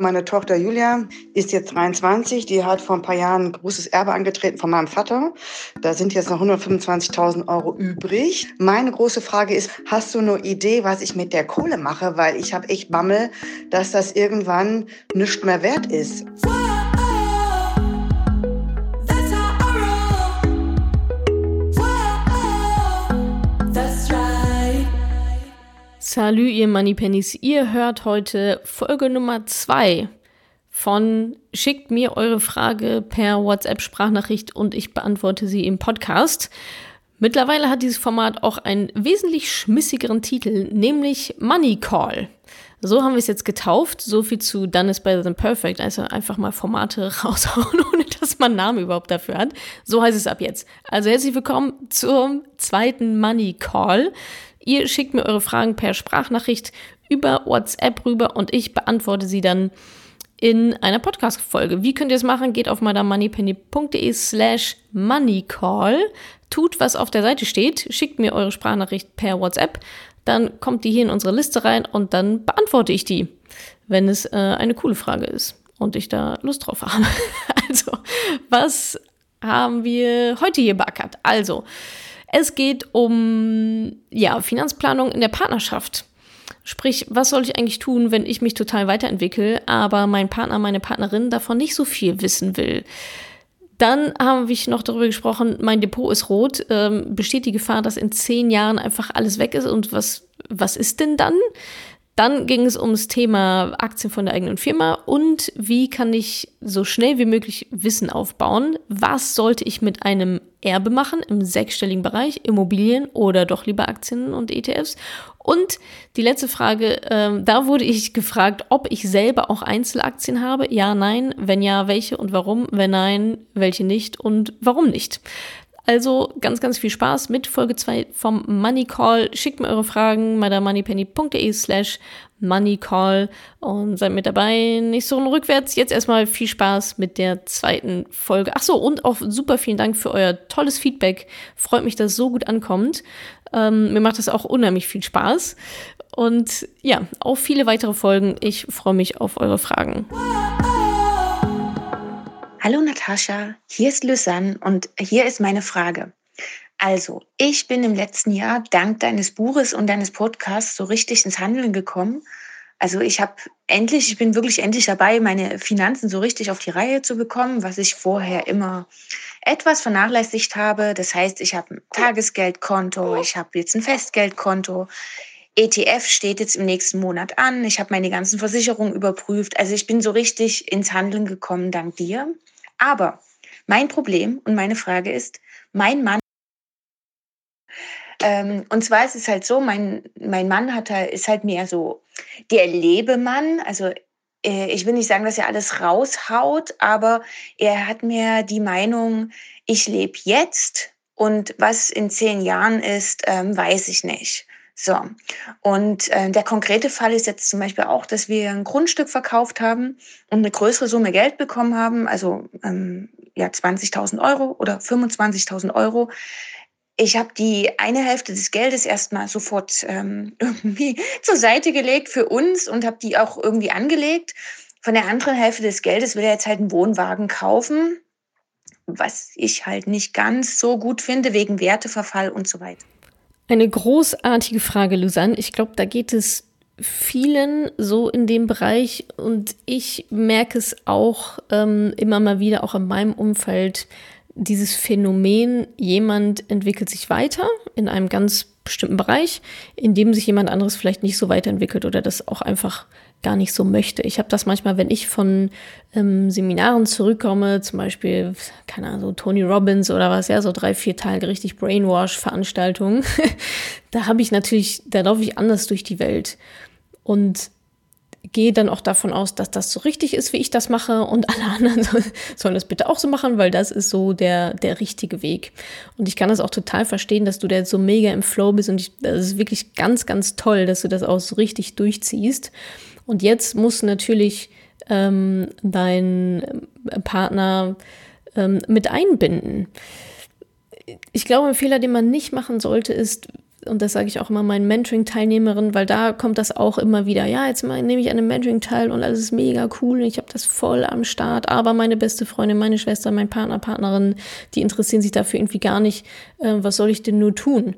Meine Tochter Julia ist jetzt 23. Die hat vor ein paar Jahren ein großes Erbe angetreten von meinem Vater. Da sind jetzt noch 125.000 Euro übrig. Meine große Frage ist, hast du eine Idee, was ich mit der Kohle mache? Weil ich habe echt Bammel, dass das irgendwann nichts mehr wert ist. Salü, ihr Moneypennies. Ihr hört heute Folge Nummer 2 von Schickt mir eure Frage per WhatsApp-Sprachnachricht und ich beantworte sie im Podcast. Mittlerweile hat dieses Format auch einen wesentlich schmissigeren Titel, nämlich Money Call. So haben wir es jetzt getauft. So viel zu Done is Better Than Perfect. Also einfach mal Formate raushauen, ohne dass man einen Namen überhaupt dafür hat. So heißt es ab jetzt. Also herzlich willkommen zum zweiten Money Call. Ihr schickt mir eure Fragen per Sprachnachricht über WhatsApp rüber und ich beantworte sie dann in einer Podcast-Folge. Wie könnt ihr es machen? Geht auf madamoneypenny.de slash moneycall, tut, was auf der Seite steht, schickt mir eure Sprachnachricht per WhatsApp, dann kommt die hier in unsere Liste rein und dann beantworte ich die, wenn es äh, eine coole Frage ist und ich da Lust drauf habe. also, was haben wir heute hier backert? Also, es geht um ja, Finanzplanung in der Partnerschaft. Sprich, was soll ich eigentlich tun, wenn ich mich total weiterentwickle, aber mein Partner, meine Partnerin davon nicht so viel wissen will? Dann haben wir noch darüber gesprochen, mein Depot ist rot. Ähm, besteht die Gefahr, dass in zehn Jahren einfach alles weg ist? Und was, was ist denn dann? Dann ging es ums Thema Aktien von der eigenen Firma und wie kann ich so schnell wie möglich Wissen aufbauen? Was sollte ich mit einem Erbe machen im sechsstelligen Bereich, Immobilien oder doch lieber Aktien und ETFs? Und die letzte Frage, äh, da wurde ich gefragt, ob ich selber auch Einzelaktien habe. Ja, nein. Wenn ja, welche und warum? Wenn nein, welche nicht und warum nicht? Also ganz, ganz viel Spaß mit Folge 2 vom Money Call. Schickt mir eure Fragen madamoneypenny.de slash moneycall und seid mit dabei. Nicht so rückwärts. Jetzt erstmal viel Spaß mit der zweiten Folge. Ach so, und auch super vielen Dank für euer tolles Feedback. Freut mich, dass es so gut ankommt. Ähm, mir macht das auch unheimlich viel Spaß. Und ja, auf viele weitere Folgen. Ich freue mich auf eure Fragen. Hallo Natascha, hier ist Lysanne und hier ist meine Frage. Also, ich bin im letzten Jahr dank deines Buches und deines Podcasts so richtig ins Handeln gekommen. Also ich habe endlich, ich bin wirklich endlich dabei, meine Finanzen so richtig auf die Reihe zu bekommen, was ich vorher immer etwas vernachlässigt habe. Das heißt, ich habe ein Tagesgeldkonto, ich habe jetzt ein Festgeldkonto. ETF steht jetzt im nächsten Monat an. Ich habe meine ganzen Versicherungen überprüft. Also ich bin so richtig ins Handeln gekommen dank dir. Aber mein Problem und meine Frage ist, mein Mann ähm, und zwar ist es halt so, mein, mein Mann hat halt, ist halt mehr so der Lebemann. Also äh, ich will nicht sagen, dass er alles raushaut, aber er hat mir die Meinung, ich lebe jetzt und was in zehn Jahren ist, ähm, weiß ich nicht. So, und äh, der konkrete Fall ist jetzt zum Beispiel auch, dass wir ein Grundstück verkauft haben und eine größere Summe Geld bekommen haben, also ähm, ja 20.000 Euro oder 25.000 Euro. Ich habe die eine Hälfte des Geldes erstmal sofort ähm, irgendwie zur Seite gelegt für uns und habe die auch irgendwie angelegt. Von der anderen Hälfte des Geldes will er jetzt halt einen Wohnwagen kaufen, was ich halt nicht ganz so gut finde, wegen Werteverfall und so weiter. Eine großartige Frage, Lusanne. Ich glaube, da geht es vielen so in dem Bereich und ich merke es auch ähm, immer mal wieder, auch in meinem Umfeld, dieses Phänomen, jemand entwickelt sich weiter in einem ganz bestimmten Bereich, in dem sich jemand anderes vielleicht nicht so weiterentwickelt oder das auch einfach gar nicht so möchte. Ich habe das manchmal, wenn ich von ähm, Seminaren zurückkomme, zum Beispiel, keine Ahnung, so Tony Robbins oder was, ja, so drei, vier Tage richtig Brainwash-Veranstaltungen, da habe ich natürlich, da laufe ich anders durch die Welt und gehe dann auch davon aus, dass das so richtig ist, wie ich das mache und alle anderen sollen das bitte auch so machen, weil das ist so der, der richtige Weg. Und ich kann das auch total verstehen, dass du da jetzt so mega im Flow bist und ich, das ist wirklich ganz, ganz toll, dass du das auch so richtig durchziehst. Und jetzt muss natürlich ähm, dein Partner ähm, mit einbinden. Ich glaube, ein Fehler, den man nicht machen sollte, ist, und das sage ich auch immer meinen Mentoring-Teilnehmerinnen, weil da kommt das auch immer wieder. Ja, jetzt nehme ich an einem Mentoring teil und alles ist mega cool und ich habe das voll am Start, aber meine beste Freundin, meine Schwester, mein Partner, Partnerin, die interessieren sich dafür irgendwie gar nicht. Äh, was soll ich denn nur tun?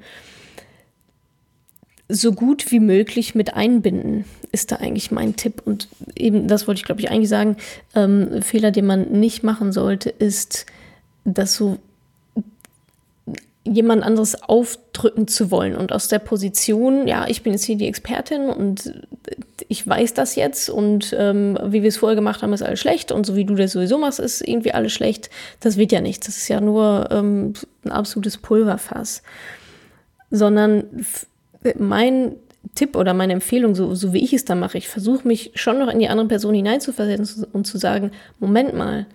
So gut wie möglich mit einbinden, ist da eigentlich mein Tipp. Und eben, das wollte ich, glaube ich, eigentlich sagen. Ähm, Fehler, den man nicht machen sollte, ist, das so jemand anderes aufdrücken zu wollen und aus der Position, ja, ich bin jetzt hier die Expertin und ich weiß das jetzt und ähm, wie wir es vorher gemacht haben, ist alles schlecht und so wie du das sowieso machst, ist irgendwie alles schlecht. Das wird ja nichts. Das ist ja nur ähm, ein absolutes Pulverfass. Sondern mein Tipp oder meine Empfehlung, so, so wie ich es da mache, ich versuche mich schon noch in die andere Person hineinzuversetzen und zu sagen, Moment mal,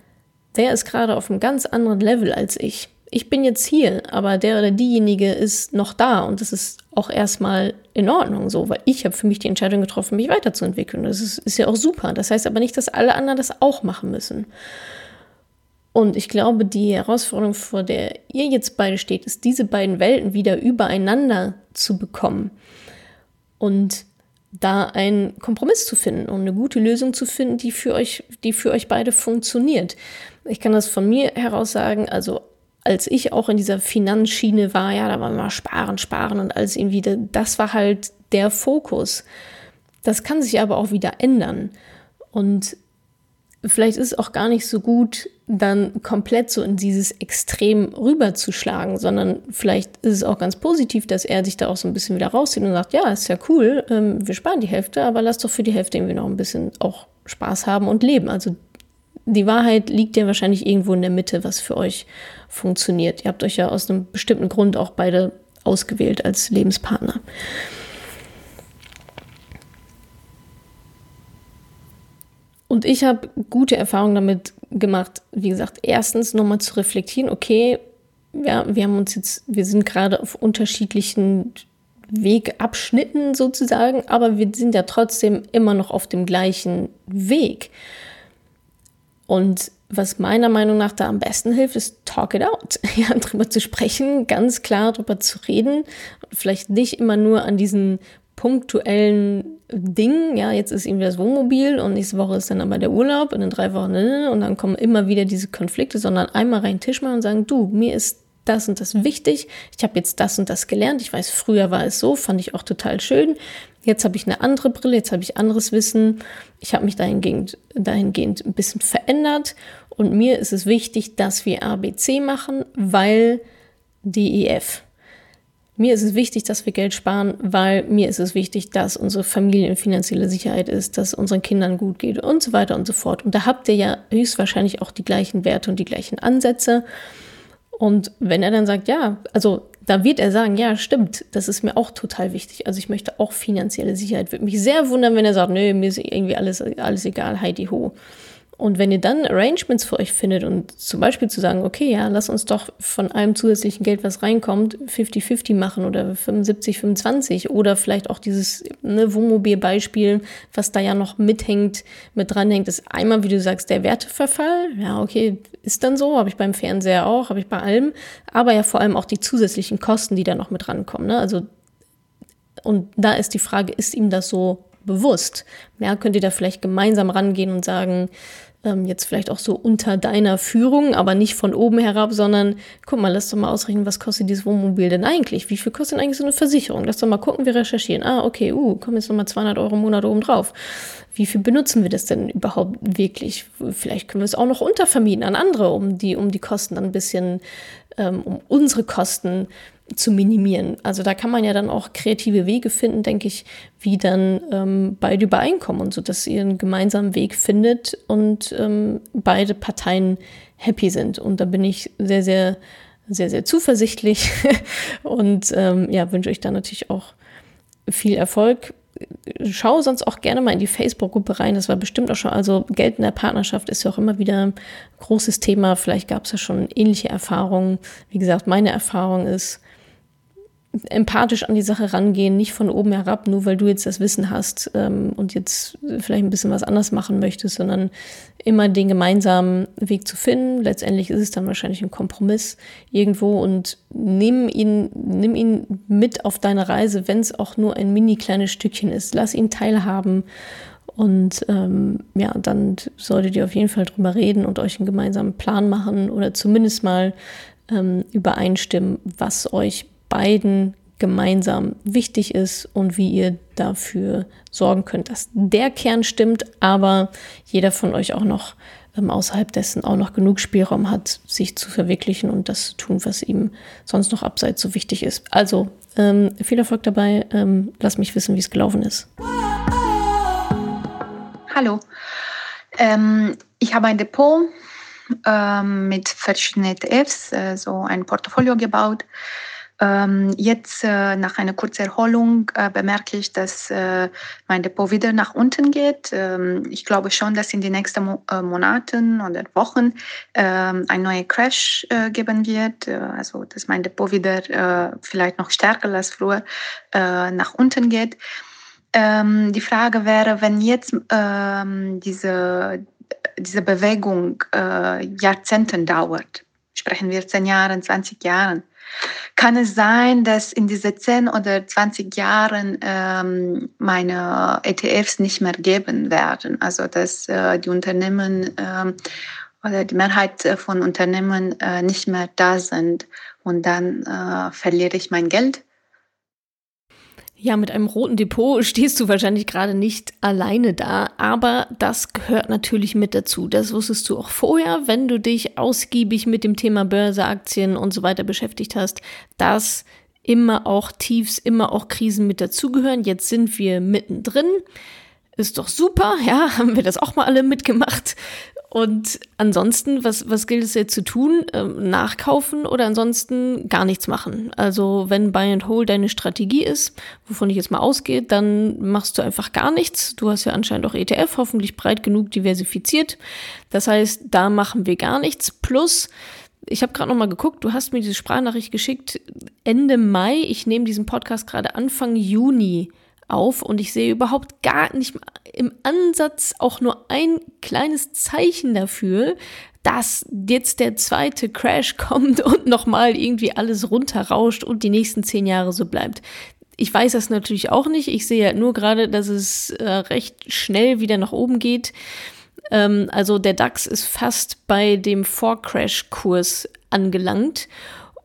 der ist gerade auf einem ganz anderen Level als ich ich bin jetzt hier, aber der oder diejenige ist noch da und das ist auch erstmal in Ordnung so, weil ich habe für mich die Entscheidung getroffen, mich weiterzuentwickeln. Das ist, ist ja auch super. Das heißt aber nicht, dass alle anderen das auch machen müssen. Und ich glaube, die Herausforderung, vor der ihr jetzt beide steht, ist, diese beiden Welten wieder übereinander zu bekommen und da einen Kompromiss zu finden und eine gute Lösung zu finden, die für euch, die für euch beide funktioniert. Ich kann das von mir heraus sagen, also als ich auch in dieser Finanzschiene war, ja, da war immer sparen, sparen und alles irgendwie, das war halt der Fokus. Das kann sich aber auch wieder ändern. Und vielleicht ist es auch gar nicht so gut, dann komplett so in dieses Extrem rüberzuschlagen, sondern vielleicht ist es auch ganz positiv, dass er sich da auch so ein bisschen wieder rauszieht und sagt, ja, ist ja cool, ähm, wir sparen die Hälfte, aber lass doch für die Hälfte irgendwie noch ein bisschen auch Spaß haben und leben. Also die Wahrheit liegt ja wahrscheinlich irgendwo in der Mitte, was für euch funktioniert. Ihr habt euch ja aus einem bestimmten Grund auch beide ausgewählt als Lebenspartner. Und ich habe gute Erfahrungen damit gemacht, wie gesagt, erstens nochmal zu reflektieren, okay, ja, wir haben uns jetzt, wir sind gerade auf unterschiedlichen Wegabschnitten sozusagen, aber wir sind ja trotzdem immer noch auf dem gleichen Weg. Und was meiner Meinung nach da am besten hilft, ist talk it out. Ja, drüber zu sprechen, ganz klar drüber zu reden. Vielleicht nicht immer nur an diesen punktuellen Dingen. Ja, jetzt ist irgendwie das Wohnmobil und nächste Woche ist dann aber der Urlaub und in drei Wochen ne, ne, ne, und dann kommen immer wieder diese Konflikte, sondern einmal rein Tisch machen und sagen, du, mir ist das und das wichtig. Ich habe jetzt das und das gelernt. Ich weiß, früher war es so, fand ich auch total schön. Jetzt habe ich eine andere Brille, jetzt habe ich anderes Wissen. Ich habe mich dahingehend, dahingehend ein bisschen verändert. Und mir ist es wichtig, dass wir ABC machen, weil DEF. Mir ist es wichtig, dass wir Geld sparen, weil mir ist es wichtig, dass unsere Familie in finanzielle Sicherheit ist, dass unseren Kindern gut geht und so weiter und so fort. Und da habt ihr ja höchstwahrscheinlich auch die gleichen Werte und die gleichen Ansätze. Und wenn er dann sagt, ja, also da wird er sagen, ja, stimmt, das ist mir auch total wichtig. Also ich möchte auch finanzielle Sicherheit. Würde mich sehr wundern, wenn er sagt, nö, mir ist irgendwie alles, alles egal, Heidi ho. Und wenn ihr dann Arrangements für euch findet und zum Beispiel zu sagen, okay, ja, lass uns doch von einem zusätzlichen Geld, was reinkommt, 50-50 machen oder 75-25 oder vielleicht auch dieses ne, Wohnmobil-Beispiel, was da ja noch mithängt, mit dranhängt, ist einmal, wie du sagst, der Werteverfall. Ja, okay, ist dann so, habe ich beim Fernseher auch, habe ich bei allem, aber ja vor allem auch die zusätzlichen Kosten, die da noch mit rankommen. Ne? Also, und da ist die Frage, ist ihm das so bewusst? Ja, könnt ihr da vielleicht gemeinsam rangehen und sagen, ähm, jetzt vielleicht auch so unter deiner Führung, aber nicht von oben herab, sondern guck mal, lass doch mal ausrechnen, was kostet dieses Wohnmobil denn eigentlich? Wie viel kostet denn eigentlich so eine Versicherung? Lass doch mal gucken, wir recherchieren. Ah, okay, uh, kommen jetzt nochmal 200 Euro im Monat oben drauf. Wie viel benutzen wir das denn überhaupt wirklich? Vielleicht können wir es auch noch untervermieten an andere, um die, um die Kosten dann ein bisschen, ähm, um unsere Kosten zu minimieren. Also da kann man ja dann auch kreative Wege finden, denke ich, wie dann ähm, beide übereinkommen und so, dass ihr einen gemeinsamen Weg findet und ähm, beide Parteien happy sind. Und da bin ich sehr, sehr, sehr, sehr zuversichtlich und ähm, ja, wünsche euch da natürlich auch viel Erfolg. Schau sonst auch gerne mal in die Facebook-Gruppe rein. Das war bestimmt auch schon, also Geld in der Partnerschaft ist ja auch immer wieder ein großes Thema. Vielleicht gab es ja schon ähnliche Erfahrungen. Wie gesagt, meine Erfahrung ist, empathisch an die Sache rangehen, nicht von oben herab, nur weil du jetzt das Wissen hast ähm, und jetzt vielleicht ein bisschen was anders machen möchtest, sondern immer den gemeinsamen Weg zu finden. Letztendlich ist es dann wahrscheinlich ein Kompromiss irgendwo und nimm ihn, nimm ihn mit auf deine Reise, wenn es auch nur ein mini kleines Stückchen ist. Lass ihn teilhaben und ähm, ja, dann solltet ihr auf jeden Fall drüber reden und euch einen gemeinsamen Plan machen oder zumindest mal ähm, übereinstimmen, was euch beiden gemeinsam wichtig ist und wie ihr dafür sorgen könnt, dass der Kern stimmt, aber jeder von euch auch noch ähm, außerhalb dessen auch noch genug Spielraum hat, sich zu verwirklichen und das zu tun, was ihm sonst noch abseits so wichtig ist. Also ähm, viel Erfolg dabei. Ähm, lass mich wissen, wie es gelaufen ist. Hallo. Ähm, ich habe ein Depot ähm, mit verschiedenen ETFs, äh, so ein Portfolio gebaut. Ähm, jetzt äh, nach einer kurzen Erholung äh, bemerke ich, dass äh, mein Depot wieder nach unten geht. Ähm, ich glaube schon, dass in den nächsten Mo Monaten oder Wochen ähm, ein neuer Crash geben wird. Also dass mein Depot wieder vielleicht noch stärker als früher nach unten geht. Die Frage wäre, wenn jetzt diese, diese Bewegung Jahrzehnten dauert, sprechen wir zehn Jahren, 20 Jahren, kann es sein, dass in diesen 10 oder 20 Jahren ähm, meine ETFs nicht mehr geben werden. Also dass äh, die Unternehmen ähm, oder die Mehrheit von Unternehmen äh, nicht mehr da sind und dann äh, verliere ich mein Geld. Ja, mit einem roten Depot stehst du wahrscheinlich gerade nicht alleine da, aber das gehört natürlich mit dazu. Das wusstest du auch vorher, wenn du dich ausgiebig mit dem Thema Börse, Aktien und so weiter beschäftigt hast, dass immer auch Tiefs, immer auch Krisen mit dazugehören. Jetzt sind wir mittendrin. Ist doch super, ja, haben wir das auch mal alle mitgemacht. Und ansonsten, was, was gilt es jetzt zu tun? Ähm, nachkaufen oder ansonsten gar nichts machen? Also, wenn Buy and Hold deine Strategie ist, wovon ich jetzt mal ausgehe, dann machst du einfach gar nichts. Du hast ja anscheinend auch ETF, hoffentlich breit genug diversifiziert. Das heißt, da machen wir gar nichts. Plus, ich habe gerade noch mal geguckt, du hast mir diese Sprachnachricht geschickt Ende Mai. Ich nehme diesen Podcast gerade Anfang Juni auf und ich sehe überhaupt gar nicht im Ansatz auch nur ein kleines Zeichen dafür, dass jetzt der zweite Crash kommt und nochmal irgendwie alles runterrauscht und die nächsten zehn Jahre so bleibt. Ich weiß das natürlich auch nicht. Ich sehe halt nur gerade, dass es äh, recht schnell wieder nach oben geht. Ähm, also der DAX ist fast bei dem Vor-Crash-Kurs angelangt.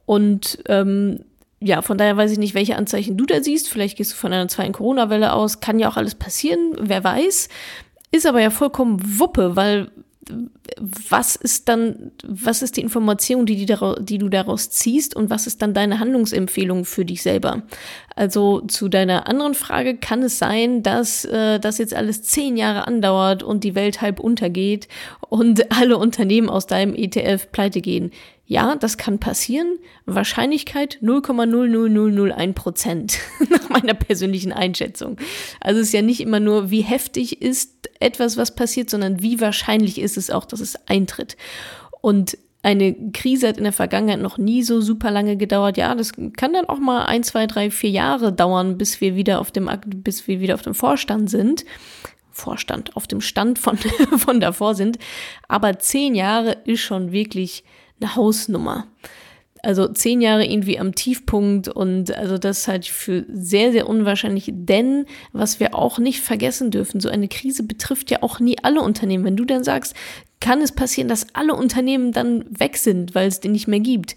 Und ähm, ja, von daher weiß ich nicht, welche Anzeichen du da siehst. Vielleicht gehst du von einer zweiten Corona-Welle aus. Kann ja auch alles passieren, wer weiß. Ist aber ja vollkommen Wuppe, weil was ist dann, was ist die Information, die, die, die, du daraus ziehst und was ist dann deine Handlungsempfehlung für dich selber? Also zu deiner anderen Frage, kann es sein, dass äh, das jetzt alles zehn Jahre andauert und die Welt halb untergeht und alle Unternehmen aus deinem ETF pleite gehen? Ja, das kann passieren. Wahrscheinlichkeit 0,00001 Prozent nach meiner persönlichen Einschätzung. Also es ist ja nicht immer nur, wie heftig ist etwas, was passiert, sondern wie wahrscheinlich ist es auch, dass es eintritt. Und eine Krise hat in der Vergangenheit noch nie so super lange gedauert. Ja, das kann dann auch mal ein, zwei, drei, vier Jahre dauern, bis wir wieder auf dem, bis wir wieder auf dem Vorstand sind. Vorstand, auf dem Stand von, von davor sind. Aber zehn Jahre ist schon wirklich eine Hausnummer. Also zehn Jahre irgendwie am Tiefpunkt und also das halte ich für sehr, sehr unwahrscheinlich. Denn was wir auch nicht vergessen dürfen, so eine Krise betrifft ja auch nie alle Unternehmen. Wenn du dann sagst, kann es passieren, dass alle Unternehmen dann weg sind, weil es den nicht mehr gibt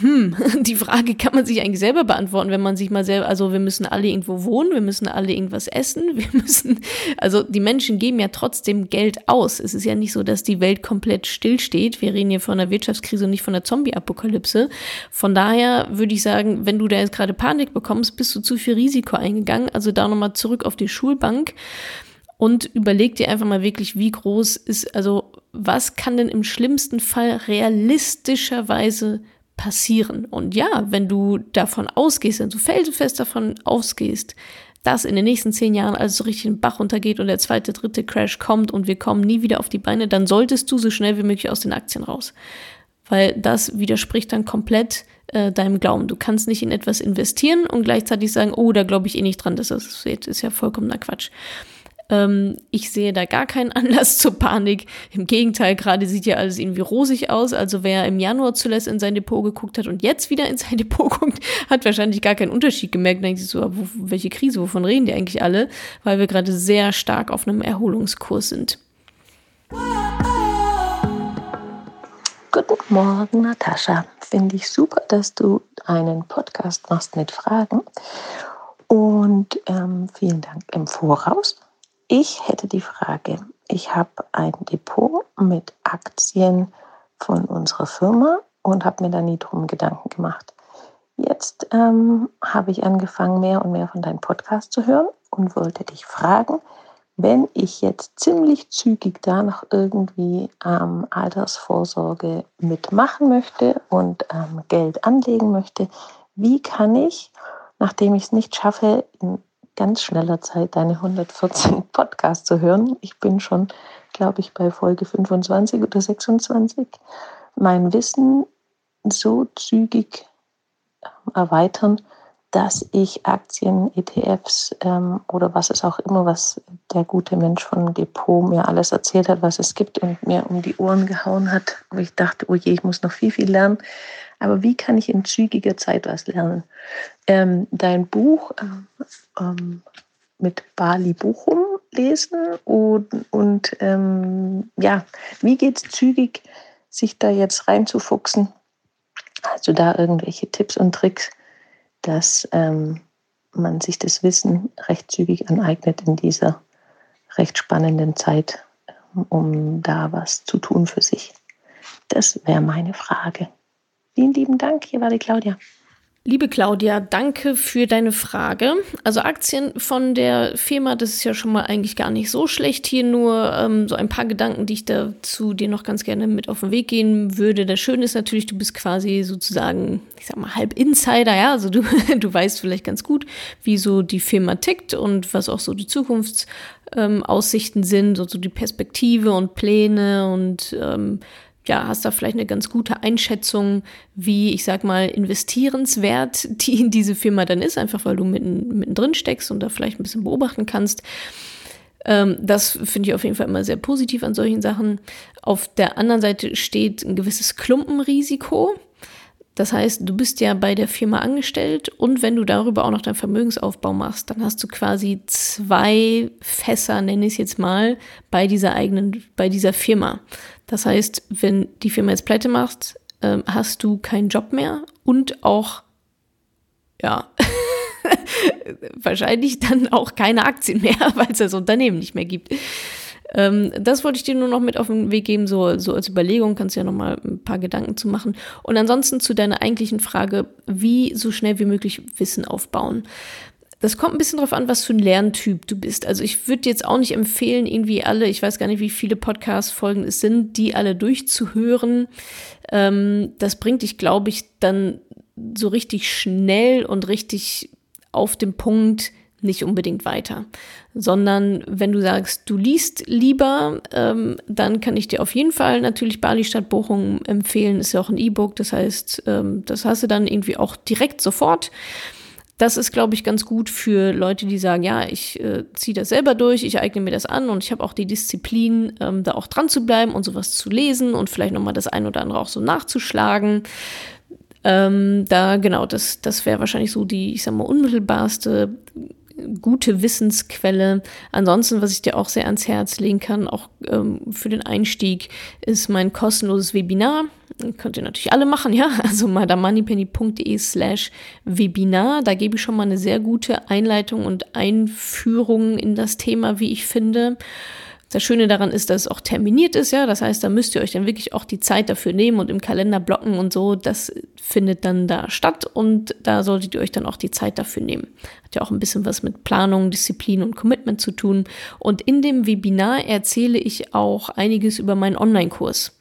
hm, die Frage kann man sich eigentlich selber beantworten, wenn man sich mal selber, also wir müssen alle irgendwo wohnen, wir müssen alle irgendwas essen, wir müssen, also die Menschen geben ja trotzdem Geld aus. Es ist ja nicht so, dass die Welt komplett stillsteht. Wir reden hier von einer Wirtschaftskrise und nicht von einer Zombie-Apokalypse. Von daher würde ich sagen, wenn du da jetzt gerade Panik bekommst, bist du zu viel Risiko eingegangen. Also da nochmal zurück auf die Schulbank und überleg dir einfach mal wirklich, wie groß ist, also was kann denn im schlimmsten Fall realistischerweise passieren. Und ja, wenn du davon ausgehst, wenn du felsenfest davon ausgehst, dass in den nächsten zehn Jahren alles so richtig den Bach runtergeht und der zweite, dritte Crash kommt und wir kommen nie wieder auf die Beine, dann solltest du so schnell wie möglich aus den Aktien raus. weil das widerspricht dann komplett äh, deinem Glauben. Du kannst nicht in etwas investieren und gleichzeitig sagen, oh, da glaube ich eh nicht dran, das ist, das ist ja vollkommener Quatsch. Ähm, ich sehe da gar keinen Anlass zur Panik. Im Gegenteil, gerade sieht ja alles irgendwie rosig aus. Also wer im Januar zuletzt in sein Depot geguckt hat und jetzt wieder in sein Depot guckt, hat wahrscheinlich gar keinen Unterschied gemerkt. Denkt sich so, wo, welche Krise, wovon reden die eigentlich alle? Weil wir gerade sehr stark auf einem Erholungskurs sind. Guten Morgen, Natascha. Finde ich super, dass du einen Podcast machst mit Fragen. Und ähm, vielen Dank im Voraus. Ich hätte die Frage, ich habe ein Depot mit Aktien von unserer Firma und habe mir da nie drum Gedanken gemacht. Jetzt ähm, habe ich angefangen, mehr und mehr von deinem Podcast zu hören und wollte dich fragen, wenn ich jetzt ziemlich zügig da noch irgendwie ähm, Altersvorsorge mitmachen möchte und ähm, Geld anlegen möchte, wie kann ich, nachdem ich es nicht schaffe, in ganz schneller Zeit deine 114 Podcasts zu hören, ich bin schon, glaube ich, bei Folge 25 oder 26, mein Wissen so zügig ähm, erweitern, dass ich Aktien, ETFs ähm, oder was es auch immer, was der gute Mensch von Depot mir alles erzählt hat, was es gibt und mir um die Ohren gehauen hat, wo ich dachte, oh je, ich muss noch viel, viel lernen. Aber wie kann ich in zügiger Zeit was lernen? Ähm, dein Buch ähm, ähm mit Bali Bochum lesen und, und ähm, ja, wie geht es zügig, sich da jetzt reinzufuchsen? Hast du da irgendwelche Tipps und Tricks? dass ähm, man sich das Wissen recht zügig aneignet in dieser recht spannenden Zeit, ähm, um da was zu tun für sich. Das wäre meine Frage. Vielen lieben Dank. Hier war die Claudia. Liebe Claudia, danke für deine Frage. Also Aktien von der Firma, das ist ja schon mal eigentlich gar nicht so schlecht. Hier nur ähm, so ein paar Gedanken, die ich dazu dir noch ganz gerne mit auf den Weg gehen würde. Das Schöne ist natürlich, du bist quasi sozusagen, ich sag mal, halb Insider, ja. Also du, du weißt vielleicht ganz gut, wie so die Firma tickt und was auch so die Zukunftsaussichten ähm, sind, so, so die Perspektive und Pläne und ähm, ja, hast da vielleicht eine ganz gute Einschätzung, wie, ich sag mal, investierenswert die in diese Firma dann ist, einfach weil du mitten, mittendrin steckst und da vielleicht ein bisschen beobachten kannst. Ähm, das finde ich auf jeden Fall immer sehr positiv an solchen Sachen. Auf der anderen Seite steht ein gewisses Klumpenrisiko. Das heißt, du bist ja bei der Firma angestellt und wenn du darüber auch noch deinen Vermögensaufbau machst, dann hast du quasi zwei Fässer, nenne ich es jetzt mal, bei dieser eigenen, bei dieser Firma. Das heißt, wenn die Firma jetzt pleite macht, äh, hast du keinen Job mehr und auch, ja, wahrscheinlich dann auch keine Aktien mehr, weil es das Unternehmen nicht mehr gibt. Ähm, das wollte ich dir nur noch mit auf den Weg geben, so, so als Überlegung, kannst du ja noch mal ein paar Gedanken zu machen. Und ansonsten zu deiner eigentlichen Frage, wie so schnell wie möglich Wissen aufbauen. Das kommt ein bisschen darauf an, was für ein Lerntyp du bist. Also ich würde jetzt auch nicht empfehlen, irgendwie alle, ich weiß gar nicht, wie viele Podcast-Folgen es sind, die alle durchzuhören. Ähm, das bringt dich, glaube ich, dann so richtig schnell und richtig auf den Punkt nicht unbedingt weiter. Sondern wenn du sagst, du liest lieber, ähm, dann kann ich dir auf jeden Fall natürlich Bali Stadt Bochum empfehlen. Ist ja auch ein E-Book, das heißt, ähm, das hast du dann irgendwie auch direkt sofort. Das ist, glaube ich, ganz gut für Leute, die sagen, ja, ich äh, ziehe das selber durch, ich eigne mir das an und ich habe auch die Disziplin, ähm, da auch dran zu bleiben und sowas zu lesen und vielleicht nochmal das ein oder andere auch so nachzuschlagen. Ähm, da, genau, das, das wäre wahrscheinlich so die, ich sag mal, unmittelbarste gute Wissensquelle. Ansonsten, was ich dir auch sehr ans Herz legen kann, auch ähm, für den Einstieg, ist mein kostenloses Webinar. Könnt ihr natürlich alle machen, ja. Also madamoneypenny.de slash Webinar. Da gebe ich schon mal eine sehr gute Einleitung und Einführung in das Thema, wie ich finde. Das Schöne daran ist, dass es auch terminiert ist, ja. Das heißt, da müsst ihr euch dann wirklich auch die Zeit dafür nehmen und im Kalender blocken und so. Das findet dann da statt und da solltet ihr euch dann auch die Zeit dafür nehmen. Hat ja auch ein bisschen was mit Planung, Disziplin und Commitment zu tun. Und in dem Webinar erzähle ich auch einiges über meinen Online-Kurs.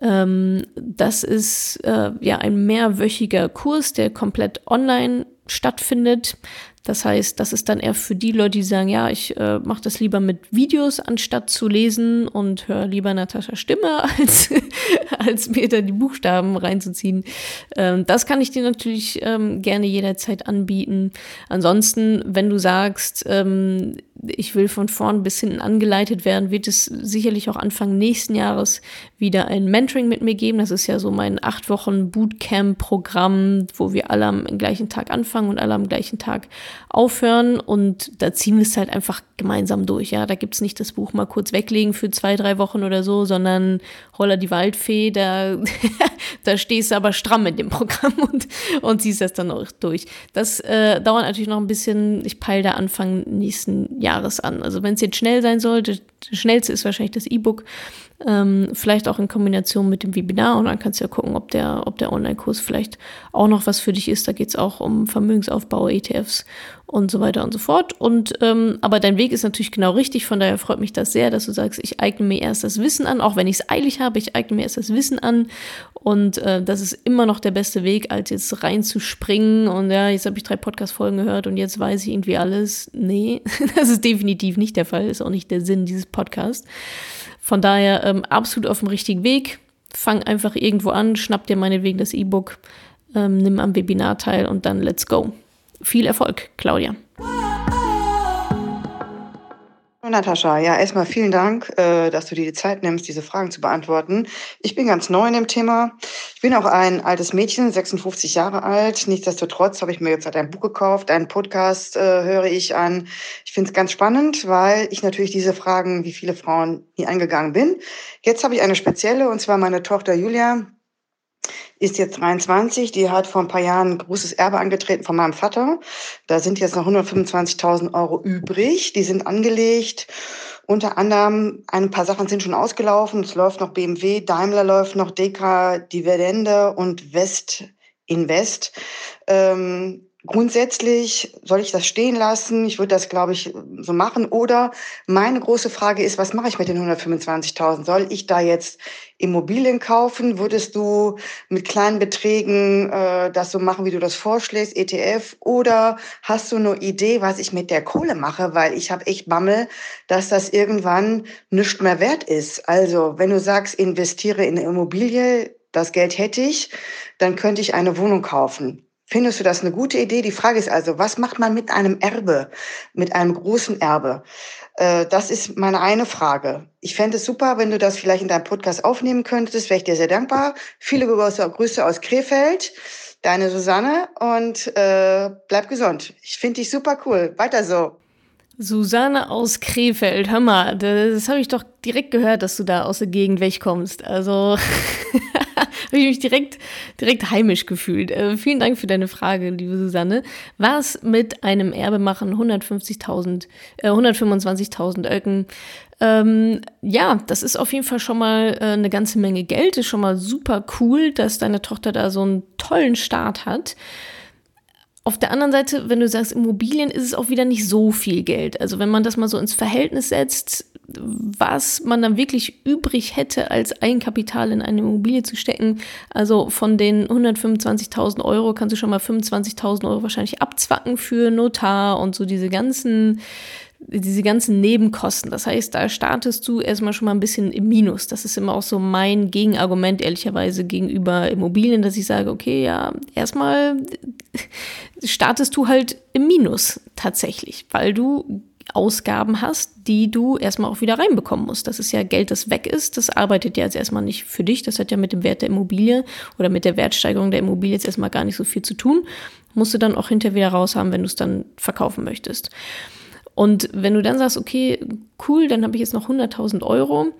Ähm, das ist äh, ja ein mehrwöchiger Kurs, der komplett online stattfindet. Das heißt, das ist dann eher für die Leute, die sagen, ja, ich äh, mache das lieber mit Videos, anstatt zu lesen und höre lieber Natascha Stimme, als, als mir da die Buchstaben reinzuziehen. Ähm, das kann ich dir natürlich ähm, gerne jederzeit anbieten. Ansonsten, wenn du sagst, ähm, ich will von vorn bis hinten angeleitet werden, wird es sicherlich auch Anfang nächsten Jahres wieder ein Mentoring mit mir geben. Das ist ja so mein acht Wochen Bootcamp-Programm, wo wir alle am gleichen Tag anfangen und alle am gleichen Tag aufhören. Und da ziehen wir es halt einfach gemeinsam durch. Ja, da gibt's nicht das Buch mal kurz weglegen für zwei, drei Wochen oder so, sondern Holla die Waldfee, da, da stehst du aber stramm in dem Programm und, und ziehst das dann auch durch. Das äh, dauert natürlich noch ein bisschen. Ich peile da Anfang nächsten Jahres an. Also wenn es jetzt schnell sein sollte, das schnellste ist wahrscheinlich das E-Book. Ähm, vielleicht auch in Kombination mit dem Webinar und dann kannst du ja gucken, ob der, ob der Online-Kurs vielleicht auch noch was für dich ist. Da geht es auch um Vermögensaufbau, ETFs und so weiter und so fort. Und ähm, aber dein Weg ist natürlich genau richtig, von daher freut mich das sehr, dass du sagst, ich eigne mir erst das Wissen an, auch wenn ich es eilig habe, ich eigne mir erst das Wissen an. Und äh, das ist immer noch der beste Weg, als jetzt reinzuspringen und ja, jetzt habe ich drei Podcast-Folgen gehört und jetzt weiß ich irgendwie alles. Nee, das ist definitiv nicht der Fall, ist auch nicht der Sinn dieses Podcasts. Von daher ähm, absolut auf dem richtigen Weg. Fang einfach irgendwo an, schnapp dir meinetwegen das E-Book, ähm, nimm am Webinar teil und dann let's go. Viel Erfolg, Claudia. Natascha, ja, erstmal vielen Dank, äh, dass du dir die Zeit nimmst, diese Fragen zu beantworten. Ich bin ganz neu in dem Thema. Ich bin auch ein altes Mädchen, 56 Jahre alt. Nichtsdestotrotz habe ich mir jetzt halt ein Buch gekauft, einen Podcast äh, höre ich an. Ich finde es ganz spannend, weil ich natürlich diese Fragen, wie viele Frauen, nie eingegangen bin. Jetzt habe ich eine spezielle, und zwar meine Tochter Julia, ist jetzt 23, die hat vor ein paar Jahren ein großes Erbe angetreten von meinem Vater. Da sind jetzt noch 125.000 Euro übrig. Die sind angelegt. Unter anderem ein paar Sachen sind schon ausgelaufen. Es läuft noch BMW, Daimler läuft noch, DK, Dividende und West Invest. Ähm, Grundsätzlich soll ich das stehen lassen. Ich würde das, glaube ich, so machen. Oder meine große Frage ist, was mache ich mit den 125.000? Soll ich da jetzt Immobilien kaufen? Würdest du mit kleinen Beträgen äh, das so machen, wie du das vorschlägst, ETF? Oder hast du eine Idee, was ich mit der Kohle mache? Weil ich habe echt Bammel, dass das irgendwann nichts mehr wert ist. Also wenn du sagst, investiere in eine Immobilie, das Geld hätte ich, dann könnte ich eine Wohnung kaufen. Findest du das eine gute Idee? Die Frage ist also, was macht man mit einem Erbe, mit einem großen Erbe? Äh, das ist meine eine Frage. Ich fände es super, wenn du das vielleicht in deinem Podcast aufnehmen könntest. Wäre ich dir sehr dankbar. Viele Grüße aus Krefeld. Deine Susanne und äh, bleib gesund. Ich finde dich super cool. Weiter so. Susanne aus Krefeld, hör mal, das habe ich doch direkt gehört, dass du da aus der Gegend wegkommst. Also habe ich mich direkt, direkt heimisch gefühlt. Äh, vielen Dank für deine Frage, liebe Susanne. Was mit einem Erbe machen 150.000, äh, 125.000 Öcken? Ähm, ja, das ist auf jeden Fall schon mal äh, eine ganze Menge Geld. Ist schon mal super cool, dass deine Tochter da so einen tollen Start hat. Auf der anderen Seite, wenn du sagst Immobilien, ist es auch wieder nicht so viel Geld. Also wenn man das mal so ins Verhältnis setzt, was man dann wirklich übrig hätte, als Eigenkapital in eine Immobilie zu stecken. Also von den 125.000 Euro kannst du schon mal 25.000 Euro wahrscheinlich abzwacken für Notar und so diese ganzen diese ganzen Nebenkosten. Das heißt, da startest du erstmal schon mal ein bisschen im Minus. Das ist immer auch so mein Gegenargument, ehrlicherweise, gegenüber Immobilien, dass ich sage, okay, ja, erstmal startest du halt im Minus tatsächlich, weil du Ausgaben hast, die du erstmal auch wieder reinbekommen musst. Das ist ja Geld, das weg ist. Das arbeitet ja jetzt erstmal nicht für dich. Das hat ja mit dem Wert der Immobilie oder mit der Wertsteigerung der Immobilie jetzt erstmal gar nicht so viel zu tun. Musst du dann auch hinterher wieder raus haben, wenn du es dann verkaufen möchtest. Und wenn du dann sagst, okay, cool, dann habe ich jetzt noch 100.000 Euro.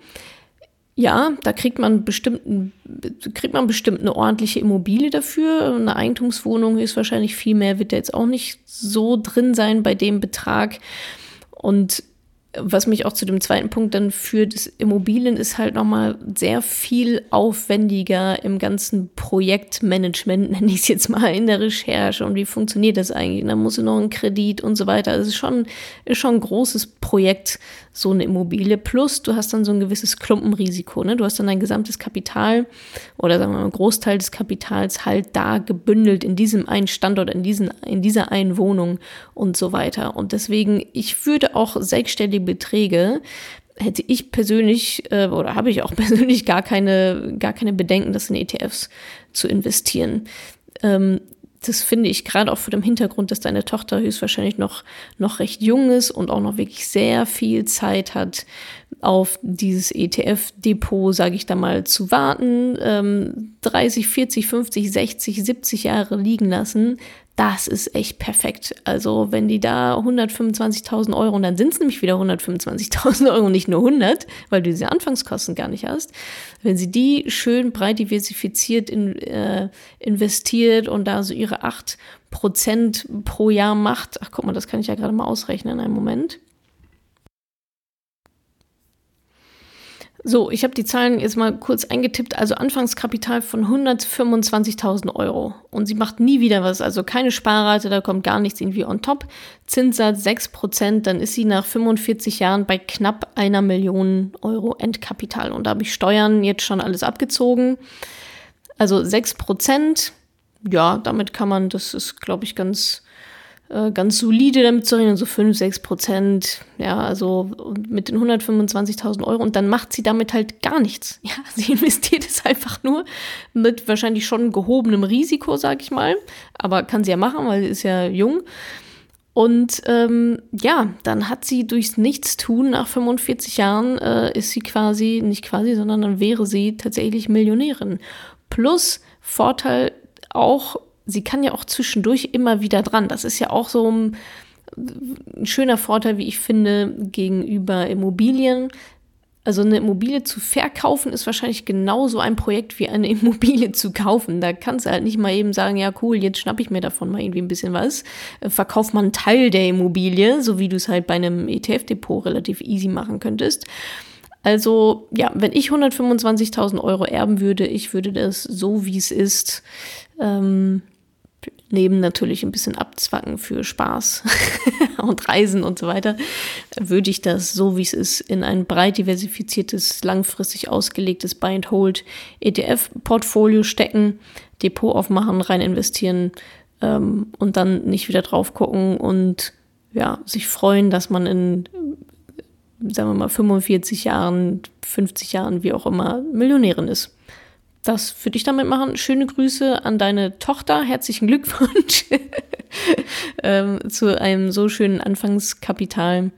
Ja, da kriegt man bestimmt, kriegt man bestimmt eine ordentliche Immobilie dafür. Eine Eigentumswohnung ist wahrscheinlich viel mehr, wird da jetzt auch nicht so drin sein bei dem Betrag. Und was mich auch zu dem zweiten Punkt dann führt, ist, Immobilien ist halt nochmal sehr viel aufwendiger im ganzen Projektmanagement, nenne ich es jetzt mal, in der Recherche und wie funktioniert das eigentlich. Dann muss noch ein Kredit und so weiter. Also es ist schon, ist schon ein großes Projekt, so eine Immobilie. Plus, du hast dann so ein gewisses Klumpenrisiko. Ne? Du hast dann dein gesamtes Kapital oder sagen wir mal einen Großteil des Kapitals halt da gebündelt in diesem einen Standort, in, diesen, in dieser einen Wohnung und so weiter. Und deswegen, ich würde auch sechsstellige Beträge hätte ich persönlich äh, oder habe ich auch persönlich gar keine, gar keine Bedenken, das in ETFs zu investieren. Ähm, das finde ich gerade auch vor dem Hintergrund, dass deine Tochter höchstwahrscheinlich noch, noch recht jung ist und auch noch wirklich sehr viel Zeit hat, auf dieses ETF-Depot, sage ich da mal, zu warten, ähm, 30, 40, 50, 60, 70 Jahre liegen lassen, das ist echt perfekt. Also wenn die da 125.000 Euro, und dann sind es nämlich wieder 125.000 Euro, nicht nur 100, weil du diese Anfangskosten gar nicht hast, wenn sie die schön breit diversifiziert in, äh, investiert und da so ihre 8% pro Jahr macht, ach guck mal, das kann ich ja gerade mal ausrechnen in einem Moment. So, ich habe die Zahlen jetzt mal kurz eingetippt. Also Anfangskapital von 125.000 Euro. Und sie macht nie wieder was. Also keine Sparrate, da kommt gar nichts irgendwie on top. Zinssatz 6%, dann ist sie nach 45 Jahren bei knapp einer Million Euro Endkapital. Und da habe ich Steuern jetzt schon alles abgezogen. Also 6%, ja, damit kann man, das ist, glaube ich, ganz äh, ganz solide damit zu rechnen, so 5, 6 Prozent, ja, also mit den 125.000 Euro und dann macht sie damit halt gar nichts. Ja, sie investiert es einfach nur mit wahrscheinlich schon gehobenem Risiko, sag ich mal, aber kann sie ja machen, weil sie ist ja jung. Und ähm, ja, dann hat sie durchs Nichtstun nach 45 Jahren, äh, ist sie quasi, nicht quasi, sondern dann wäre sie tatsächlich Millionärin. Plus Vorteil auch sie kann ja auch zwischendurch immer wieder dran. Das ist ja auch so ein, ein schöner Vorteil, wie ich finde, gegenüber Immobilien. Also eine Immobilie zu verkaufen ist wahrscheinlich genauso ein Projekt wie eine Immobilie zu kaufen. Da kannst du halt nicht mal eben sagen, ja cool, jetzt schnapp ich mir davon mal irgendwie ein bisschen was. Äh, verkauf mal einen Teil der Immobilie, so wie du es halt bei einem ETF-Depot relativ easy machen könntest. Also ja, wenn ich 125.000 Euro erben würde, ich würde das so wie es ist ähm, neben natürlich ein bisschen abzwacken für Spaß und Reisen und so weiter, würde ich das so wie es ist in ein breit diversifiziertes, langfristig ausgelegtes Buy-and-Hold-ETF-Portfolio stecken, Depot aufmachen, rein investieren ähm, und dann nicht wieder drauf gucken und ja, sich freuen, dass man in, sagen wir mal, 45 Jahren, 50 Jahren, wie auch immer, Millionärin ist das für dich damit machen. Schöne Grüße an deine Tochter. Herzlichen Glückwunsch ähm, zu einem so schönen Anfangskapital.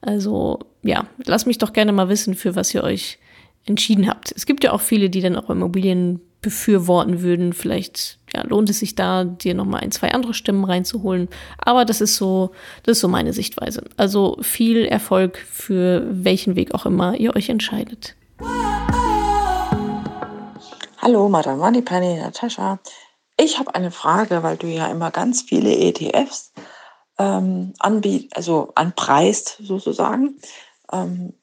Also ja, lass mich doch gerne mal wissen, für was ihr euch entschieden habt. Es gibt ja auch viele, die dann auch Immobilien befürworten würden. Vielleicht ja, lohnt es sich da, dir nochmal ein, zwei andere Stimmen reinzuholen. Aber das ist so, das ist so meine Sichtweise. Also viel Erfolg für welchen Weg auch immer ihr euch entscheidet. Hallo, Madame Moneypenny, Natascha. Ich habe eine Frage, weil du ja immer ganz viele ETFs ähm, anbiet, also anpreist sozusagen. Ähm,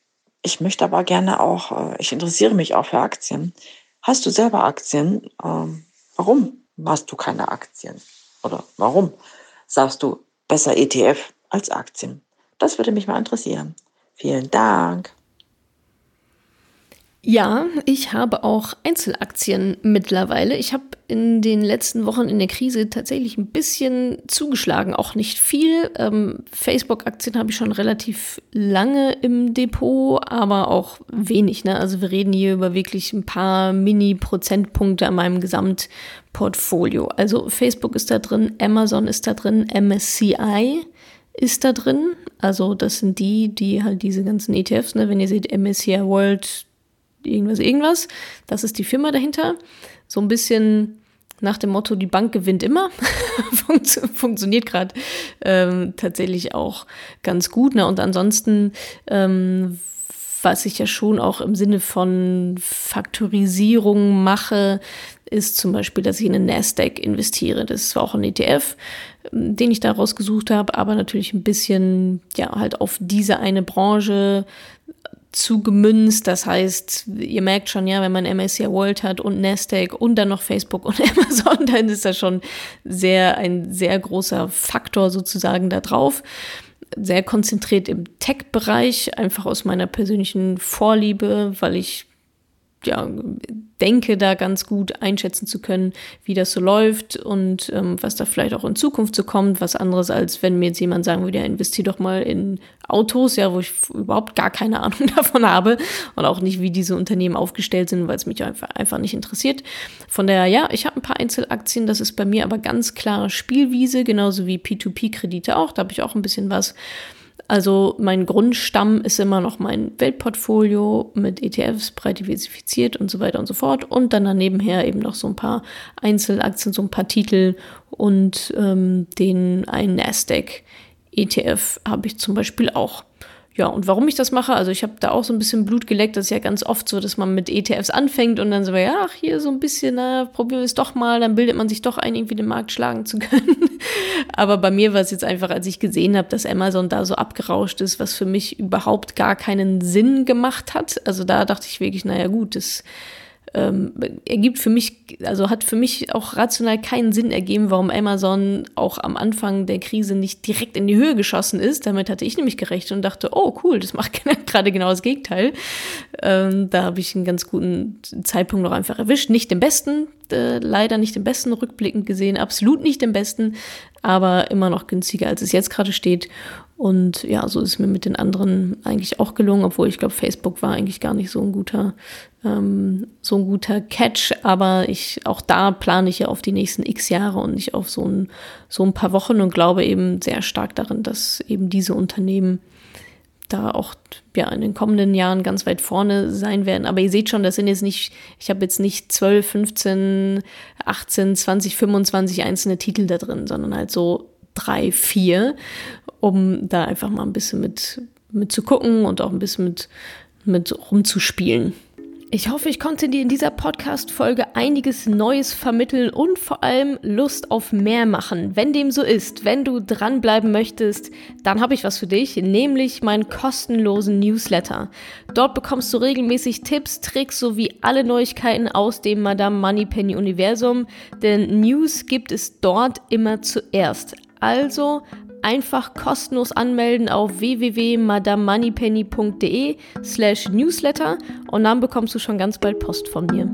ich möchte aber gerne auch, äh, ich interessiere mich auch für Aktien. Hast du selber Aktien? Ähm, warum hast du keine Aktien? Oder warum sagst du besser ETF als Aktien? Das würde mich mal interessieren. Vielen Dank. Ja, ich habe auch Einzelaktien mittlerweile. Ich habe in den letzten Wochen in der Krise tatsächlich ein bisschen zugeschlagen, auch nicht viel. Ähm, Facebook-Aktien habe ich schon relativ lange im Depot, aber auch wenig. Ne? Also wir reden hier über wirklich ein paar Mini-Prozentpunkte an meinem Gesamtportfolio. Also Facebook ist da drin, Amazon ist da drin, MSCI ist da drin. Also das sind die, die halt diese ganzen ETFs, ne? wenn ihr seht MSCI World irgendwas, irgendwas. Das ist die Firma dahinter. So ein bisschen nach dem Motto, die Bank gewinnt immer. funktioniert gerade ähm, tatsächlich auch ganz gut. Ne? Und ansonsten, ähm, was ich ja schon auch im Sinne von Faktorisierung mache, ist zum Beispiel, dass ich in einen Nasdaq investiere. Das ist zwar auch ein ETF, den ich da rausgesucht habe, aber natürlich ein bisschen, ja, halt auf diese eine Branche zugemünzt. Das heißt, ihr merkt schon, ja, wenn man MSCI World hat und Nasdaq und dann noch Facebook und Amazon, dann ist das schon sehr, ein sehr großer Faktor sozusagen da drauf. Sehr konzentriert im Tech-Bereich, einfach aus meiner persönlichen Vorliebe, weil ich ja, denke, da ganz gut einschätzen zu können, wie das so läuft und ähm, was da vielleicht auch in Zukunft so kommt. Was anderes, als wenn mir jetzt jemand sagen würde, ja, investier doch mal in Autos, ja, wo ich überhaupt gar keine Ahnung davon habe und auch nicht, wie diese Unternehmen aufgestellt sind, weil es mich einfach, einfach nicht interessiert. Von daher, ja, ich habe ein paar Einzelaktien, das ist bei mir aber ganz klare Spielwiese, genauso wie P2P-Kredite auch, da habe ich auch ein bisschen was. Also mein Grundstamm ist immer noch mein Weltportfolio mit ETFs breit diversifiziert und so weiter und so fort. Und dann danebenher eben noch so ein paar Einzelaktien, so ein paar Titel und ähm, den einen Nasdaq ETF habe ich zum Beispiel auch. Ja, und warum ich das mache, also ich habe da auch so ein bisschen Blut geleckt. Das ist ja ganz oft so, dass man mit ETFs anfängt und dann so, ja, ach, hier so ein bisschen, na, probieren wir es doch mal, dann bildet man sich doch ein, irgendwie den Markt schlagen zu können. Aber bei mir war es jetzt einfach, als ich gesehen habe, dass Amazon da so abgerauscht ist, was für mich überhaupt gar keinen Sinn gemacht hat. Also da dachte ich wirklich, naja, gut, das ähm, ergibt für mich, also hat für mich auch rational keinen Sinn ergeben, warum Amazon auch am Anfang der Krise nicht direkt in die Höhe geschossen ist. Damit hatte ich nämlich gerechnet und dachte, oh cool, das macht gerade genau das Gegenteil. Ähm, da habe ich einen ganz guten Zeitpunkt noch einfach erwischt. Nicht den besten, äh, leider nicht den besten rückblickend gesehen, absolut nicht den besten, aber immer noch günstiger, als es jetzt gerade steht. Und ja, so ist es mir mit den anderen eigentlich auch gelungen, obwohl ich glaube, Facebook war eigentlich gar nicht so ein guter, ähm, so ein guter Catch. Aber ich, auch da plane ich ja auf die nächsten X Jahre und nicht auf so ein, so ein paar Wochen und glaube eben sehr stark darin, dass eben diese Unternehmen da auch ja in den kommenden Jahren ganz weit vorne sein werden. Aber ihr seht schon, das sind jetzt nicht, ich habe jetzt nicht 12, 15, 18, 20, 25 einzelne Titel da drin, sondern halt so drei, vier um da einfach mal ein bisschen mit, mit zu gucken und auch ein bisschen mit, mit rumzuspielen. Ich hoffe, ich konnte dir in dieser Podcast-Folge einiges Neues vermitteln und vor allem Lust auf mehr machen. Wenn dem so ist, wenn du dranbleiben möchtest, dann habe ich was für dich, nämlich meinen kostenlosen Newsletter. Dort bekommst du regelmäßig Tipps, Tricks sowie alle Neuigkeiten aus dem Madame Moneypenny Universum, denn News gibt es dort immer zuerst. Also einfach kostenlos anmelden auf www.madamoneypenny.de slash newsletter und dann bekommst du schon ganz bald Post von mir.